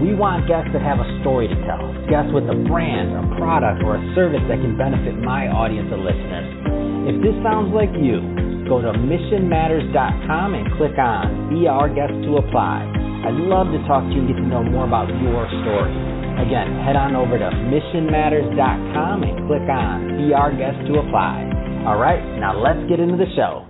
We want guests that have a story to tell, guests with a brand, a product, or a service that can benefit my audience of listeners. If this sounds like you, go to missionmatters.com and click on Be Our Guest to apply. I'd love to talk to you and get to know more about your story. Again, head on over to missionmatters.com and click on Be Our Guest to apply. All right, now let's get into the show.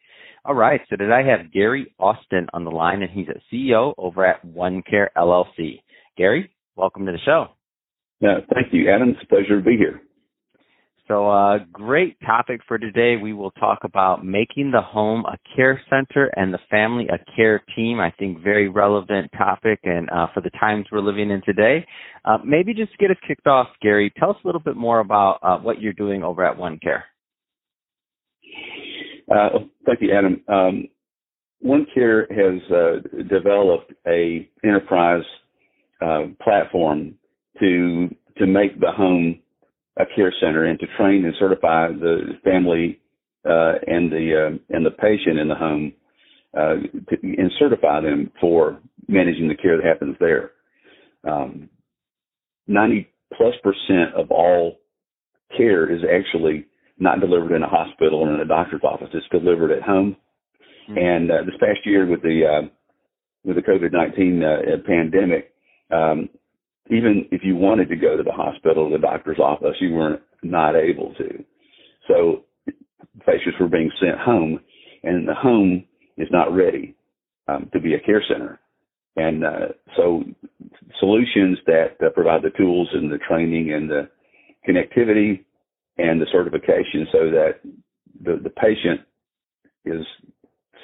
All right. So today I have Gary Austin on the line, and he's a CEO over at OneCare LLC. Gary, welcome to the show. Yeah, thank you, Adam. It's a pleasure to be here. So, uh, great topic for today. We will talk about making the home a care center and the family a care team. I think very relevant topic, and uh, for the times we're living in today. Uh, maybe just get us kicked off, Gary. Tell us a little bit more about uh, what you're doing over at OneCare. Uh, thank you, Adam. Um, OneCare has uh, developed a enterprise uh, platform to to make the home a care center and to train and certify the family uh, and the uh, and the patient in the home uh, to, and certify them for managing the care that happens there. Um, Ninety plus percent of all care is actually not delivered in a hospital or in a doctor's office. It's delivered at home. Mm-hmm. And uh, this past year with the uh, with the COVID nineteen uh, pandemic, um, even if you wanted to go to the hospital or the doctor's office, you weren't not able to. So patients were being sent home, and the home is not ready um, to be a care center. And uh, so solutions that uh, provide the tools and the training and the connectivity and the certification so that the, the patient is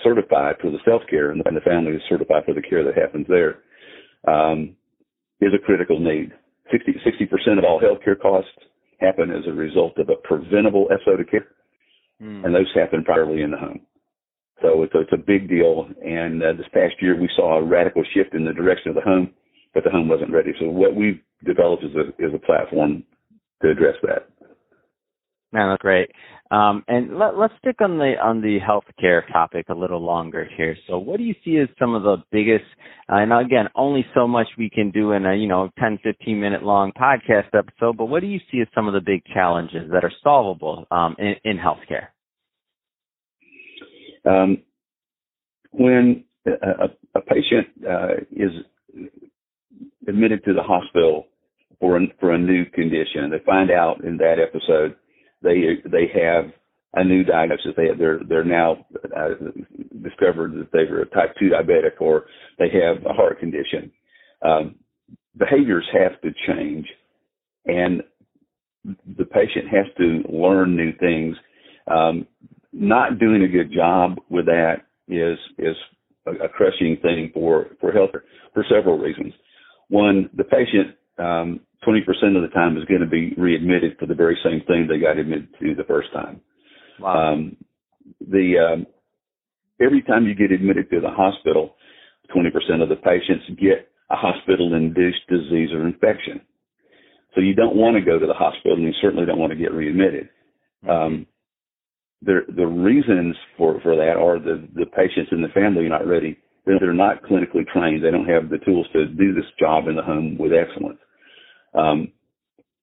certified for the self care and the family is certified for the care that happens there um, is a critical need. 60 percent of all healthcare costs happen as a result of a preventable SO to care, mm. and those happen primarily in the home. So it's a, it's a big deal. And uh, this past year, we saw a radical shift in the direction of the home, but the home wasn't ready. So what we've developed is a is a platform to address that. Man, that's great. Um, and let, us stick on the on the healthcare topic a little longer here. So, what do you see as some of the biggest? Uh, and again, only so much we can do in a you know 10, 15 minute long podcast episode. But what do you see as some of the big challenges that are solvable um, in, in healthcare? Um, when a, a patient uh, is admitted to the hospital for for a new condition, they find out in that episode they they have a new diagnosis. They they're they're now uh, discovered that they are a type two diabetic or they have a heart condition. Um, behaviors have to change, and the patient has to learn new things. Um, not doing a good job with that is is a, a crushing thing for for health for several reasons. One, the patient um, 20% of the time is going to be readmitted for the very same thing they got admitted to the first time. Wow. Um, the um, every time you get admitted to the hospital, 20% of the patients get a hospital-induced disease or infection. So you don't want to go to the hospital, and you certainly don't want to get readmitted. Mm-hmm. Um, the the reasons for for that are the the patients and the family are not ready. They're, they're not clinically trained. They don't have the tools to do this job in the home with excellence. Um,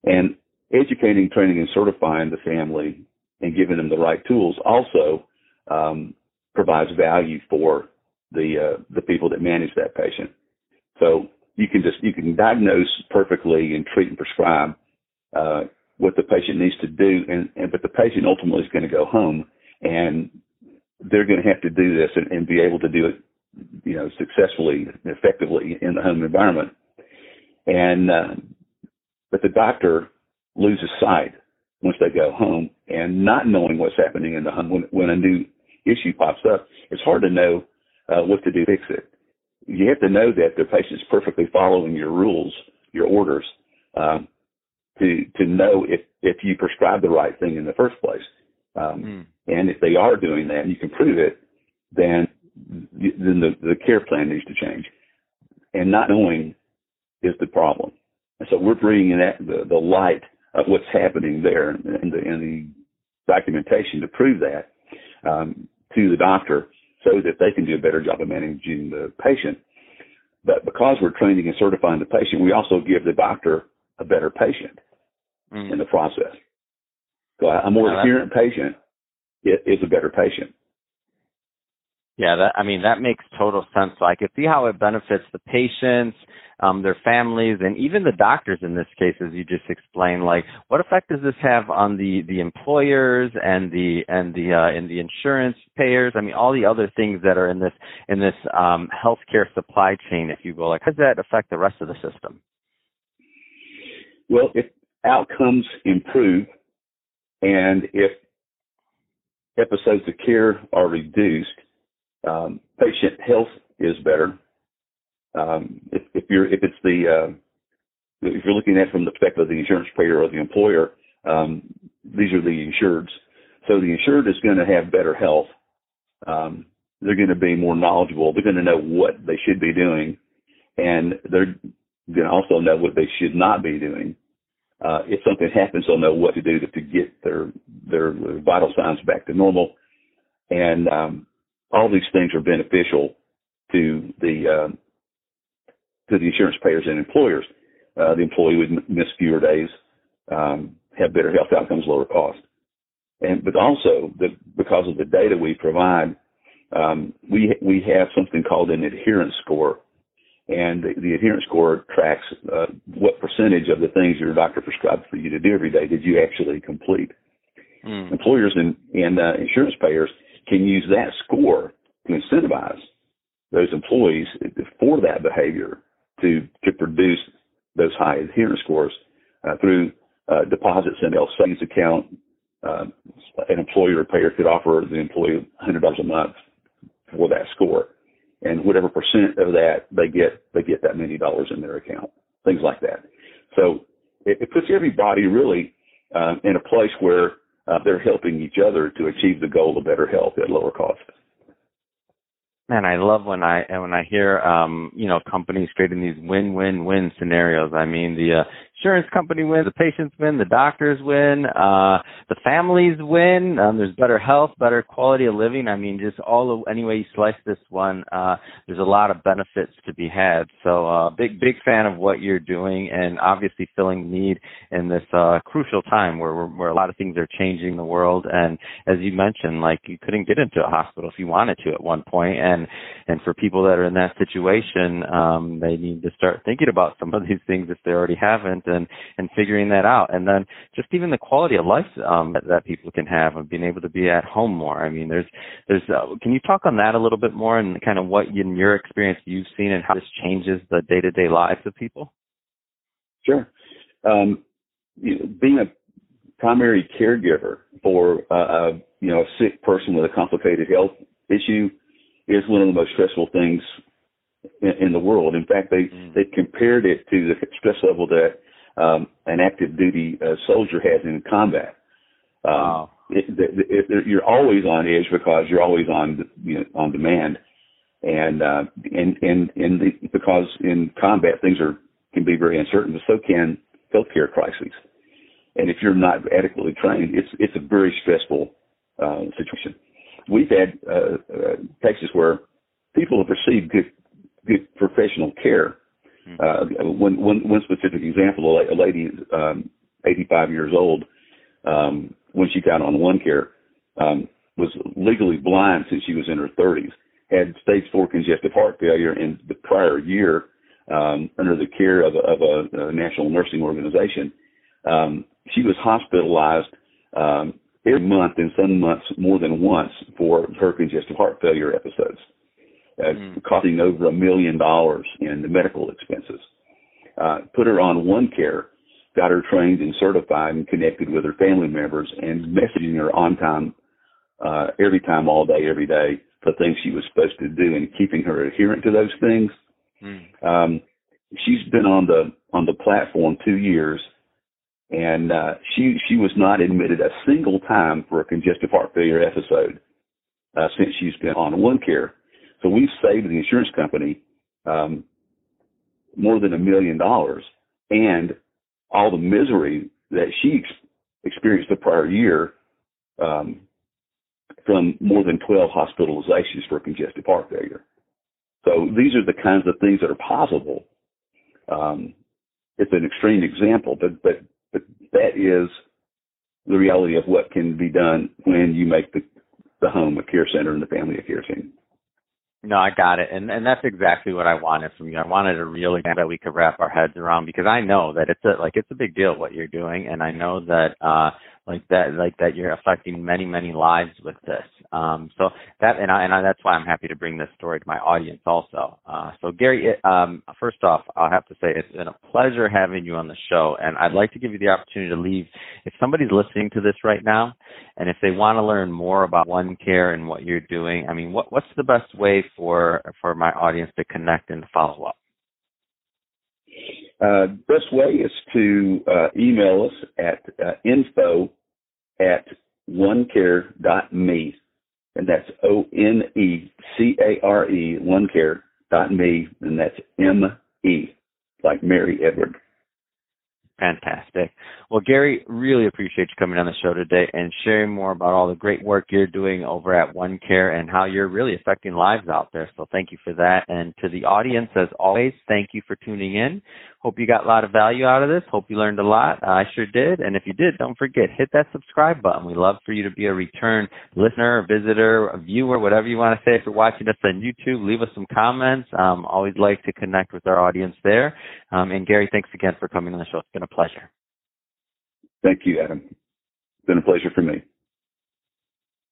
and educating, training, and certifying the family and giving them the right tools also um, provides value for the uh, the people that manage that patient. So you can just you can diagnose perfectly and treat and prescribe uh, what the patient needs to do, and, and but the patient ultimately is going to go home, and they're going to have to do this and, and be able to do it, you know, successfully, effectively in the home environment. And uh, but the doctor loses sight once they go home, and not knowing what's happening in the home when, when a new issue pops up, it's hard to know uh, what to do to fix it. You have to know that the patient's perfectly following your rules, your orders, um, to to know if if you prescribe the right thing in the first place. Um, mm. And if they are doing that, and you can prove it, then then the, the care plan needs to change. And not knowing is the problem. And so we're bringing that the, the light of what's happening there and the, and the documentation to prove that um, to the doctor so that they can do a better job of managing the patient. But because we're training and certifying the patient, we also give the doctor a better patient mm. in the process. So a more adherent patient is a better patient. Yeah, that I mean that makes total sense. So I could see how it benefits the patients, um, their families, and even the doctors in this case, as you just explained. Like, what effect does this have on the the employers and the and the uh, and the insurance payers? I mean, all the other things that are in this in this um, healthcare supply chain, if you will. Like, how does that affect the rest of the system? Well, if outcomes improve, and if episodes of care are reduced um, patient health is better. Um, if, if, you're if it's the uh, if you're looking at it from the perspective of the insurance payer or the employer, um, these are the insureds. So the insured is going to have better health. Um, they're going to be more knowledgeable. They're going to know what they should be doing, and they're going to also know what they should not be doing. Uh, if something happens, they'll know what to do to, to get their their vital signs back to normal. And um, all these things are beneficial to the uh, to the insurance payers and employers. Uh, the employee would miss fewer days, um, have better health outcomes, lower cost, and but also the, because of the data we provide, um, we we have something called an adherence score, and the, the adherence score tracks uh, what percentage of the things your doctor prescribed for you to do every day did you actually complete. Mm. Employers and, and uh, insurance payers can use that score to incentivize those employees for that behavior to to produce those high adherence scores uh, through uh, deposits in a savings account. Uh, an employer or payer could offer the employee $100 a month for that score, and whatever percent of that they get, they get that many dollars in their account. Things like that. So it, it puts everybody really uh, in a place where uh, they're helping each other to achieve the goal of better health at lower cost. Man, I love when I when I hear um, you know companies creating these win-win-win scenarios. I mean, the uh, insurance company wins, the patients win, the doctors win, uh, the families win. Um, there's better health, better quality of living. I mean, just all the any way you slice this one, uh, there's a lot of benefits to be had. So, uh, big big fan of what you're doing, and obviously filling the need in this uh, crucial time where where a lot of things are changing the world. And as you mentioned, like you couldn't get into a hospital if you wanted to at one point, and and for people that are in that situation, um, they need to start thinking about some of these things if they already haven't and and figuring that out and then just even the quality of life um that, that people can have of being able to be at home more i mean there's there's uh, can you talk on that a little bit more and kind of what in your experience you've seen and how this changes the day-to-day lives of people sure um you know, being a primary caregiver for uh, a you know a sick person with a complicated health issue is one of the most stressful things in, in the world. In fact, they mm. they compared it to the stress level that um, an active duty uh, soldier has in combat. Um, wow. It, it, it, you're always on edge because you're always on you know, on demand, and uh, and and and the, because in combat things are can be very uncertain, but so can healthcare crises. And if you're not adequately trained, it's it's a very stressful uh, situation. We've had uh, uh, cases where people have received good good professional care. Uh, one, one, one specific example, a lady, um, 85 years old, um, when she got on OneCare, um, was legally blind since she was in her 30s, had stage four congestive heart failure in the prior year, um, under the care of a, of a, a national nursing organization. Um, she was hospitalized um, every month, and some months more than once, for her congestive heart failure episodes, uh, mm. costing over a million dollars in the medical expenses. Uh, put her on OneCare, got her trained and certified and connected with her family members, and messaging her on time, uh, every time, all day, every day, the things she was supposed to do, and keeping her adherent to those things. Mm. Um, she's been on the on the platform two years and uh, she she was not admitted a single time for a congestive heart failure episode uh, since she's been on OneCare. So we've saved the insurance company um, more than a million dollars, and all the misery that she ex- experienced the prior year um, from more than 12 hospitalizations for congestive heart failure. So these are the kinds of things that are possible. Um, it's an extreme example, but but but that is the reality of what can be done when you make the the home a care center and the family a care center. No, I got it, and and that's exactly what I wanted from you. I wanted a really that we could wrap our heads around because I know that it's a like it's a big deal what you're doing, and I know that uh like that like that you're affecting many many lives with this. Um, so that and I, and I, that's why I'm happy to bring this story to my audience also. Uh, so Gary, it, um, first off, I'll have to say it's been a pleasure having you on the show, and I'd like to give you the opportunity to leave. If somebody's listening to this right now, and if they want to learn more about OneCare and what you're doing, I mean, what, what's the best way for for my audience to connect and follow up? Uh, best way is to uh, email us at uh, info at onecare.me and that's O N E C A R E, one care dot me, and that's M E, like Mary Edward. Fantastic. Well, Gary, really appreciate you coming on the show today and sharing more about all the great work you're doing over at OneCare and how you're really affecting lives out there. So thank you for that. And to the audience, as always, thank you for tuning in. Hope you got a lot of value out of this. Hope you learned a lot. I sure did. And if you did, don't forget, hit that subscribe button. We love for you to be a return listener, visitor, viewer, whatever you want to say. If you're watching us on YouTube, leave us some comments. Um, always like to connect with our audience there. Um, and Gary, thanks again for coming on the show. Been a pleasure. Thank you, Adam. It's been a pleasure for me.